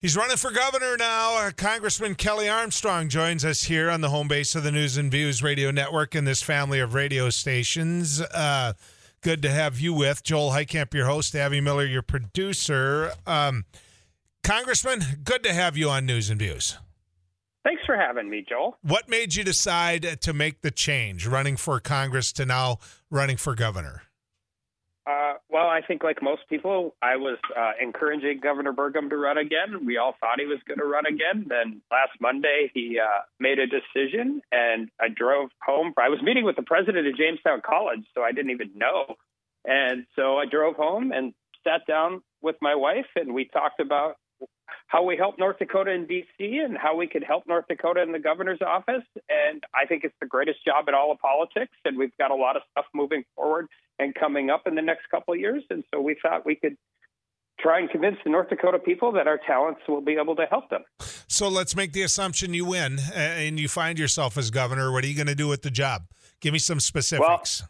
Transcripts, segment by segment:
He's running for governor now. Uh, Congressman Kelly Armstrong joins us here on the home base of the News and Views Radio Network and this family of radio stations. Uh, good to have you with Joel Heitkamp, your host, Abby Miller, your producer. Um, Congressman, good to have you on News and Views. Thanks for having me, Joel. What made you decide to make the change, running for Congress to now running for governor? Uh, well, I think like most people, I was uh, encouraging Governor Burgum to run again. We all thought he was going to run again. Then last Monday, he uh, made a decision, and I drove home. I was meeting with the president of Jamestown College, so I didn't even know. And so I drove home and sat down with my wife, and we talked about how we help North Dakota and DC and how we could help North Dakota in the governor's office. And I think it's the greatest job in all of politics. And we've got a lot of stuff moving forward and coming up in the next couple of years. And so we thought we could try and convince the North Dakota people that our talents will be able to help them. So let's make the assumption you win uh, and you find yourself as governor. What are you going to do with the job? Give me some specifics. Well,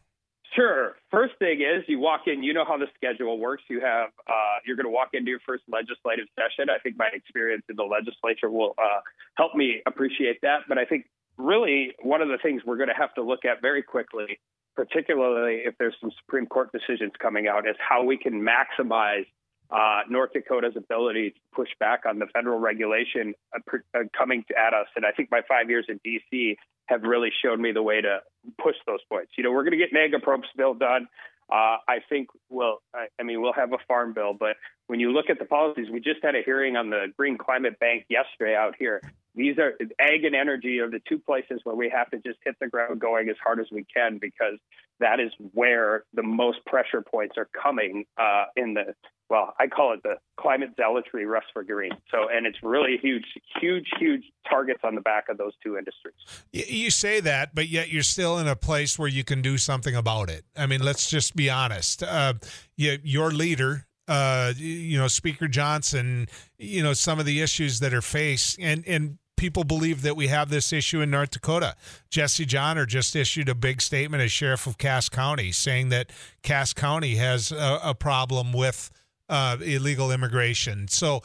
Sure. First thing is you walk in, you know how the schedule works. You have, uh, you're going to walk into your first legislative session. I think my experience in the legislature will uh, help me appreciate that. But I think really one of the things we're going to have to look at very quickly, particularly if there's some Supreme Court decisions coming out, is how we can maximize uh, North Dakota's ability to push back on the federal regulation uh, uh, coming at us. And I think my five years in D.C. have really showed me the way to push those points. You know, we're going to get mega approach bill done. Uh, I think we'll, I mean, we'll have a farm bill, but when you look at the policies, we just had a hearing on the Green Climate Bank yesterday out here. These are ag and energy are the two places where we have to just hit the ground going as hard as we can because that is where the most pressure points are coming uh, in the well, I call it the climate zealotry rust for green. So, and it's really huge, huge, huge targets on the back of those two industries. You say that, but yet you're still in a place where you can do something about it. I mean, let's just be honest. Uh, you, your leader, uh, you know, Speaker Johnson, you know, some of the issues that are faced, and and people believe that we have this issue in North Dakota. Jesse Jahner just issued a big statement as sheriff of Cass County, saying that Cass County has a, a problem with uh, illegal immigration. So,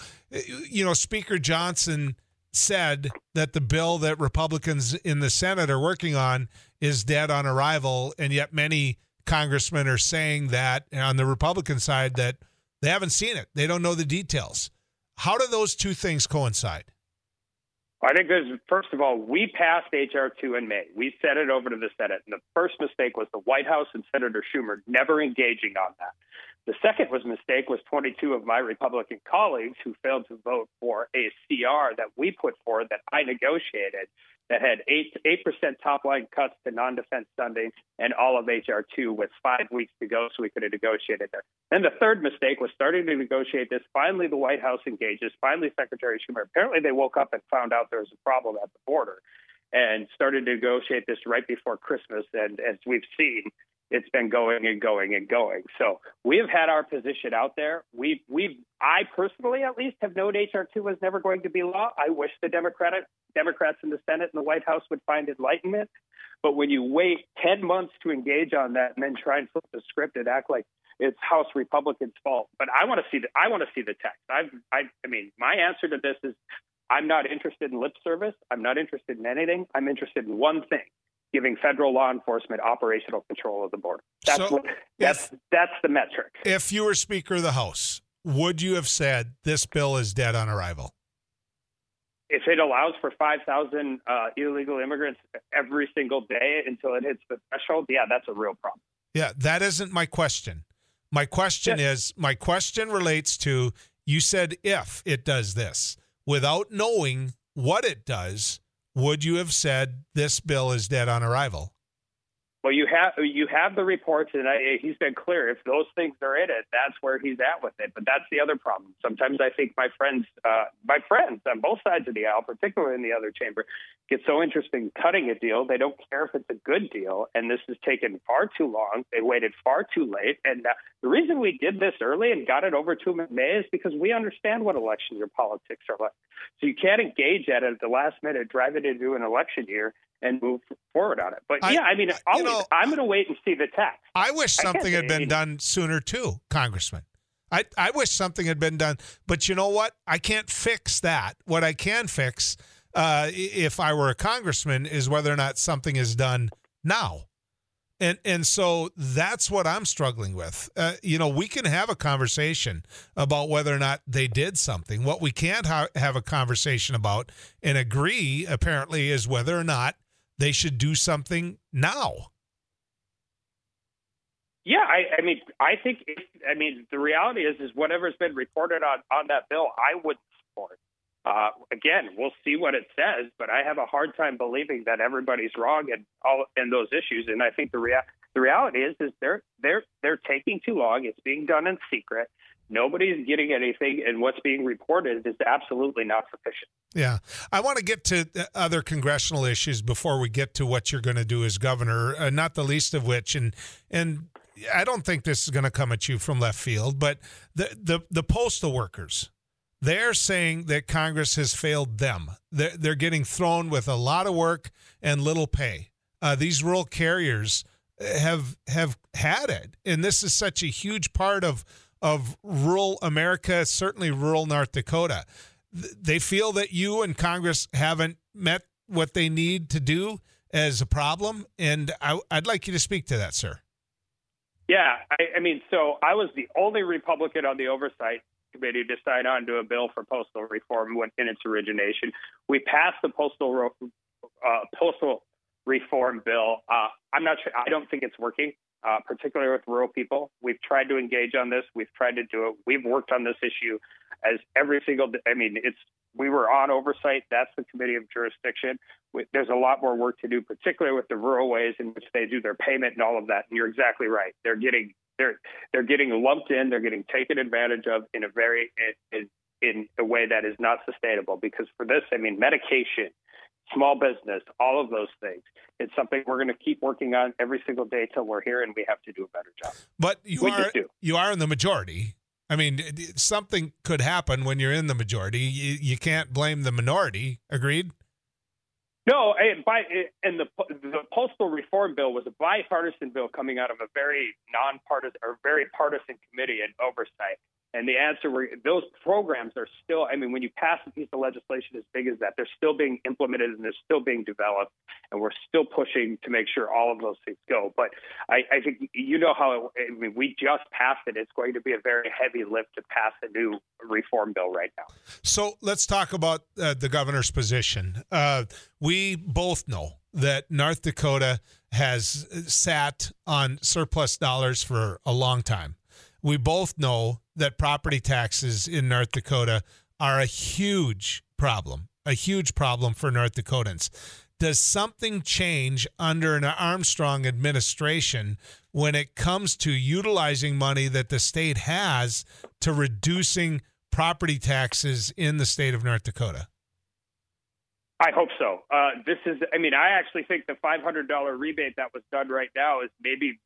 you know, Speaker Johnson said that the bill that Republicans in the Senate are working on is dead on arrival, and yet many congressmen are saying that on the Republican side that they haven't seen it. They don't know the details. How do those two things coincide? I think there's, first of all, we passed H.R. 2 in May. We sent it over to the Senate. And the first mistake was the White House and Senator Schumer never engaging on that. The second was mistake was 22 of my Republican colleagues who failed to vote for a CR that we put forward that I negotiated that had eight eight percent top line cuts to non defense funding and all of HR two with five weeks to go, so we could have negotiated there. Then the third mistake was starting to negotiate this. Finally, the White House engages. Finally, Secretary Schumer. Apparently, they woke up and found out there was a problem at the border and started to negotiate this right before Christmas. And as we've seen, it's been going and going and going. So we have had our position out there. We've, we've, I personally, at least, have known HR two was never going to be law. I wish the Democratic Democrats in the Senate and the White House would find enlightenment. But when you wait ten months to engage on that and then try and flip the script and act like it's House Republicans' fault, but I want to see the I want to see the text. I've, I, I mean, my answer to this is I'm not interested in lip service. I'm not interested in anything. I'm interested in one thing giving federal law enforcement operational control of the border. That's so what, that's if, that's the metric. If you were Speaker of the House, would you have said this bill is dead on arrival? If it allows for 5,000 uh, illegal immigrants every single day until it hits the threshold, yeah, that's a real problem. Yeah, that isn't my question. My question is my question relates to you said if it does this without knowing what it does would you have said this bill is dead on arrival? Well, you have you have the reports, and I, he's been clear. If those things are in it, that's where he's at with it. But that's the other problem. Sometimes I think my friends, uh, my friends on both sides of the aisle, particularly in the other chamber, get so interested in cutting a deal they don't care if it's a good deal. And this has taken far too long. They waited far too late. And uh, the reason we did this early and got it over to him in May is because we understand what election year politics are like. So you can't engage at it at the last minute, drive it into an election year, and move forward on it. But I, yeah, I mean, always, know, I'm going to wait and see the text. I wish something I had been done sooner too, Congressman. I, I wish something had been done, but you know what? I can't fix that. What I can fix, uh, if I were a congressman, is whether or not something is done now. And and so that's what I'm struggling with. Uh, you know, we can have a conversation about whether or not they did something. What we can't ha- have a conversation about and agree, apparently, is whether or not they should do something now. Yeah, I, I mean, I think, I mean, the reality is, is whatever's been reported on on that bill, I would support. Uh, again, we'll see what it says, but I have a hard time believing that everybody's wrong in all in those issues. And I think the rea- the reality is, is they're they're they're taking too long. It's being done in secret. Nobody's getting anything, and what's being reported is absolutely not sufficient. Yeah. I want to get to other congressional issues before we get to what you're going to do as governor, uh, not the least of which, and, and I don't think this is going to come at you from left field, but the, the, the postal workers, they're saying that Congress has failed them. They're, they're getting thrown with a lot of work and little pay. Uh, these rural carriers have have had it, and this is such a huge part of of rural America, certainly rural North Dakota. They feel that you and Congress haven't met what they need to do as a problem, and I, would like you to speak to that, sir. Yeah, I, I mean, so I was the only Republican on the oversight committee to sign on to a bill for postal reform when, in its origination. We passed the postal uh, postal reform bill. Uh, I'm not sure. I don't think it's working uh, particularly with rural people. We've tried to engage on this. We've tried to do it. We've worked on this issue as every single. I mean, it's we were on oversight. That's the committee of jurisdiction. We, there's a lot more work to do, particularly with the rural ways in which they do their payment and all of that. And you're exactly right. They're getting they're they're getting lumped in. They're getting taken advantage of in a very in, in a way that is not sustainable. Because for this, I mean, medication small business, all of those things. It's something we're going to keep working on every single day till we're here, and we have to do a better job. But you we are you are in the majority. I mean, something could happen when you're in the majority. You, you can't blame the minority. Agreed. No, and by and the the postal reform bill was a bipartisan bill coming out of a very nonpartisan or very partisan committee and oversight. And the answer were those programs are still, I mean, when you pass a piece of legislation as big as that, they're still being implemented and they're still being developed. And we're still pushing to make sure all of those things go. But I, I think you know how, it, I mean, we just passed it. It's going to be a very heavy lift to pass a new reform bill right now. So let's talk about uh, the governor's position. Uh, we both know that North Dakota has sat on surplus dollars for a long time we both know that property taxes in North Dakota are a huge problem, a huge problem for North Dakotans. Does something change under an Armstrong administration when it comes to utilizing money that the state has to reducing property taxes in the state of North Dakota? I hope so. Uh, this is, I mean, I actually think the $500 rebate that was done right now is maybe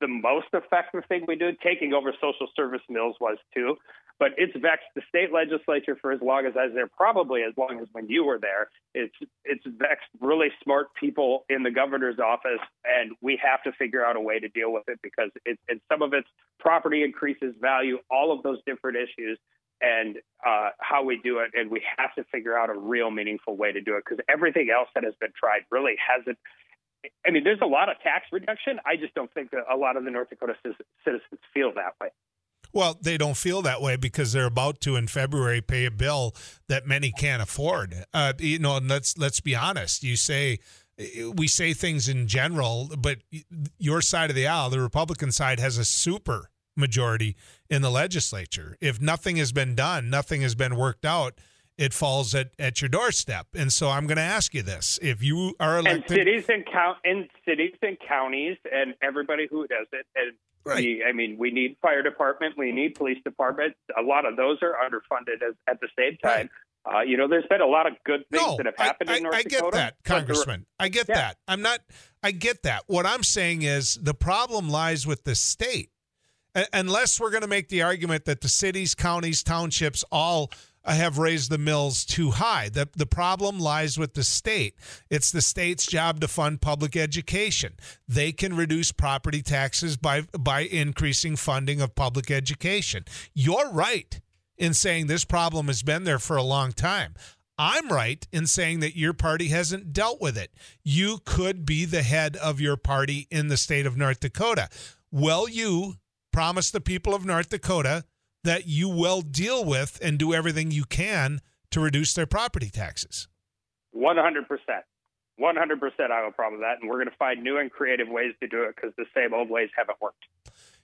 the most effective thing we did. Taking over social service mills was too, but it's vexed the state legislature for as long as as they're probably as long as when you were there. It's it's vexed really smart people in the governor's office, and we have to figure out a way to deal with it because it, and some of it's property increases value, all of those different issues. And uh, how we do it, and we have to figure out a real meaningful way to do it because everything else that has been tried really hasn't I mean, there's a lot of tax reduction. I just don't think that a lot of the North Dakota citizens feel that way. Well, they don't feel that way because they're about to in February pay a bill that many can't afford. Uh, you know, and let's let's be honest. You say we say things in general, but your side of the aisle, the Republican side, has a super majority in the legislature. If nothing has been done, nothing has been worked out it falls at, at your doorstep. And so I'm going to ask you this: If you are elected, and cities and count in cities and counties, and everybody who does it, and right. we, I mean, we need fire department, we need police department. A lot of those are underfunded as, at the same time. Right. Uh, you know, there's been a lot of good things no, that have happened I, in North I, I Dakota. get that, Congressman. I get yeah. that. I'm not. I get that. What I'm saying is the problem lies with the state. unless we're going to make the argument that the cities, counties, townships all have raised the mills too high. The, the problem lies with the state. It's the state's job to fund public education. They can reduce property taxes by, by increasing funding of public education. You're right in saying this problem has been there for a long time. I'm right in saying that your party hasn't dealt with it. You could be the head of your party in the state of North Dakota. Will you promise the people of North Dakota that you will deal with and do everything you can to reduce their property taxes? 100%. 100% I will promise that. And we're going to find new and creative ways to do it because the same old ways haven't worked.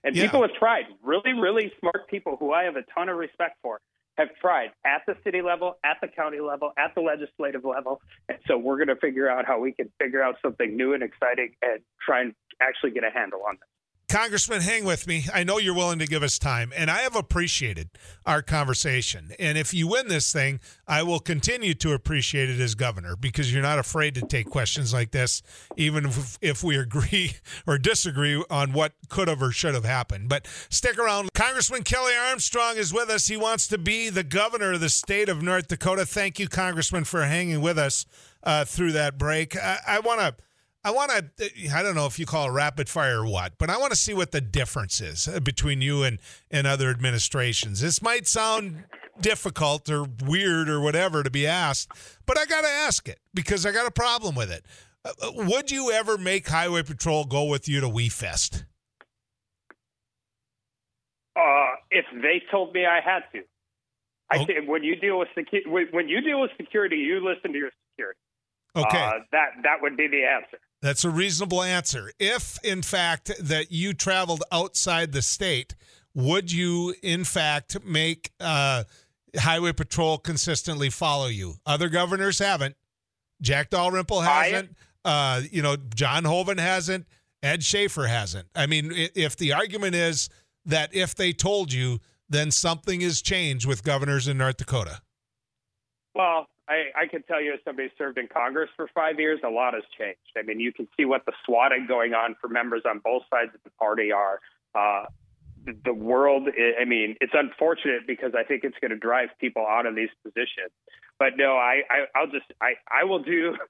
And yeah. people have tried. Really, really smart people who I have a ton of respect for have tried at the city level, at the county level, at the legislative level. And so we're going to figure out how we can figure out something new and exciting and try and actually get a handle on this. Congressman, hang with me. I know you're willing to give us time, and I have appreciated our conversation. And if you win this thing, I will continue to appreciate it as governor because you're not afraid to take questions like this, even if, if we agree or disagree on what could have or should have happened. But stick around. Congressman Kelly Armstrong is with us. He wants to be the governor of the state of North Dakota. Thank you, Congressman, for hanging with us uh, through that break. I, I want to I want to, I don't know if you call it rapid fire or what, but I want to see what the difference is uh, between you and, and other administrations. This might sound difficult or weird or whatever to be asked, but I got to ask it because I got a problem with it. Uh, uh, would you ever make Highway Patrol go with you to We Fest? Uh, if they told me I had to. I okay. say when you deal with secu- when you deal with security, you listen to your security. Okay, uh, that that would be the answer. That's a reasonable answer. If, in fact, that you traveled outside the state, would you, in fact, make uh, Highway Patrol consistently follow you? Other governors haven't. Jack Dalrymple hasn't. Uh, you know, John Hoeven hasn't. Ed Schafer hasn't. I mean, if the argument is that if they told you, then something has changed with governors in North Dakota. Well, I, I can tell you, as somebody who served in Congress for five years, a lot has changed. I mean, you can see what the swatting going on for members on both sides of the party are. Uh, the, world, I mean, it's unfortunate because I think it's going to drive people out of these positions. But no, I, I I'll just I I will do.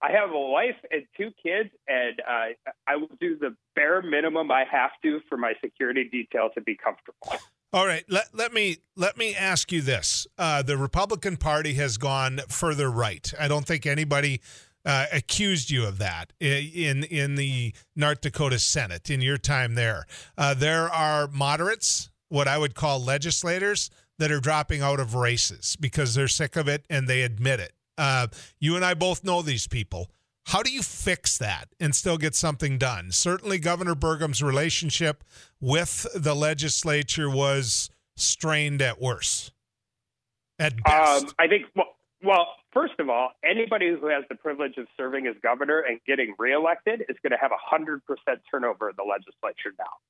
I have a wife and two kids, and uh, I will do the bare minimum I have to for my security detail to be comfortable. All right, let, let me let me ask you this: uh, the Republican Party has gone further right. I don't think anybody uh, accused you of that in in the North Dakota Senate in your time there. Uh, there are moderates, what I would call legislators, that are dropping out of races because they're sick of it and they admit it. Uh, you and I both know these people. How do you fix that and still get something done? Certainly, Governor Burgum's relationship with the legislature was strained at worst. At best. Um, I think, well, well, first of all, anybody who has the privilege of serving as governor and getting reelected is going to have a 100% turnover in the legislature now,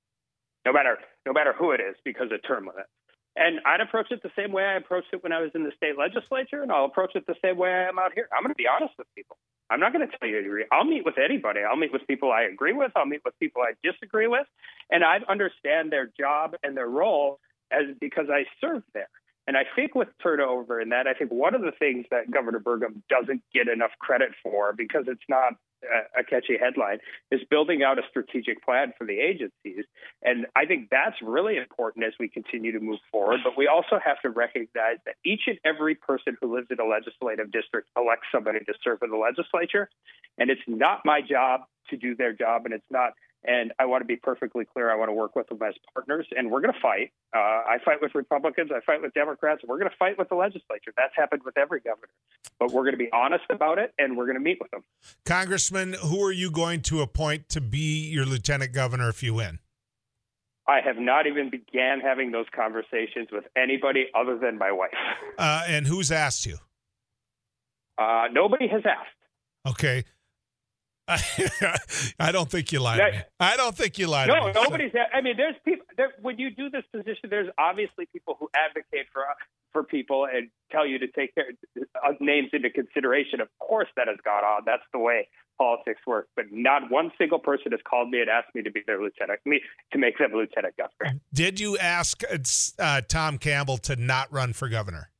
no matter, no matter who it is, because of term limits. And I'd approach it the same way I approached it when I was in the state legislature, and I'll approach it the same way I am out here. I'm going to be honest with people. I'm not going to tell you to agree. I'll meet with anybody. I'll meet with people I agree with. I'll meet with people I disagree with, and I understand their job and their role as because I served there. And I think with turnover in that, I think one of the things that Governor Burgum doesn't get enough credit for because it's not a, catchy headline is building out a strategic plan for the agencies. And I think that's really important as we continue to move forward. But we also have to recognize that each and every person who lives in a legislative district elects somebody to serve in the legislature. And it's not my job to do their job, and it's not and I want to be perfectly clear. I want to work with them as partners, and we're going to fight. Uh, I fight with Republicans. I fight with Democrats. We're going to fight with the legislature. That's happened with every governor. But we're going to be honest about it, and we're going to meet with them. Congressman, who are you going to appoint to be your lieutenant governor if you win? I have not even began having those conversations with anybody other than my wife. Uh, and who's asked you? Uh, nobody has asked. Okay. I don't think you lied. to me. I don't think you lied. No, to me. nobody's. I mean, there's people. There, when you do this position, there's obviously people who advocate for for people and tell you to take their uh, names into consideration. Of course, that has gone on. That's the way politics work. But not one single person has called me and asked me to be their lieutenant, me to make them lieutenant governor. Did you ask uh, Tom Campbell to not run for governor?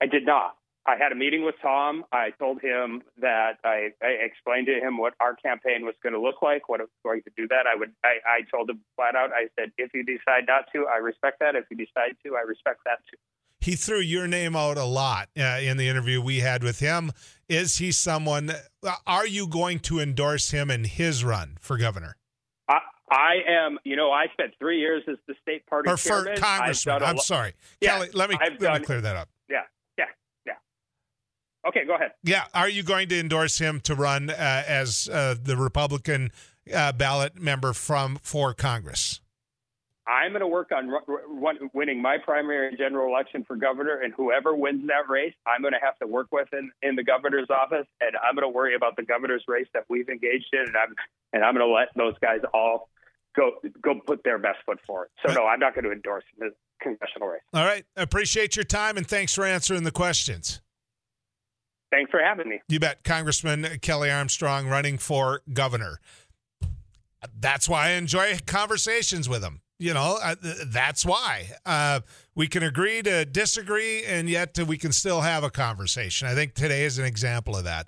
I did not. I had a meeting with Tom. I told him that I, I explained to him what our campaign was going to look like, what it was going to do that. I would. I, I told him flat out. I said, if you decide not to, I respect that. If you decide to, I respect that too. He threw your name out a lot uh, in the interview we had with him. Is he someone? Uh, are you going to endorse him in his run for governor? I, I am. You know, I spent three years as the state party or for chairman. congressman. I'm sorry, Yeah, Kelly. Let me I've let done- me clear that up. Yeah. Okay, go ahead. Yeah, are you going to endorse him to run uh, as uh, the Republican uh, ballot member from for Congress? I'm going to work on ru- winning my primary and general election for governor, and whoever wins that race, I'm going to have to work with in, in the governor's office, and I'm going to worry about the governor's race that we've engaged in, and I'm and I'm going to let those guys all go go put their best foot forward. So no, I'm not going to endorse the congressional race. All right, appreciate your time and thanks for answering the questions. Thanks for having me. You bet, Congressman Kelly Armstrong running for governor. That's why I enjoy conversations with him. You know, that's why uh, we can agree to disagree, and yet we can still have a conversation. I think today is an example of that.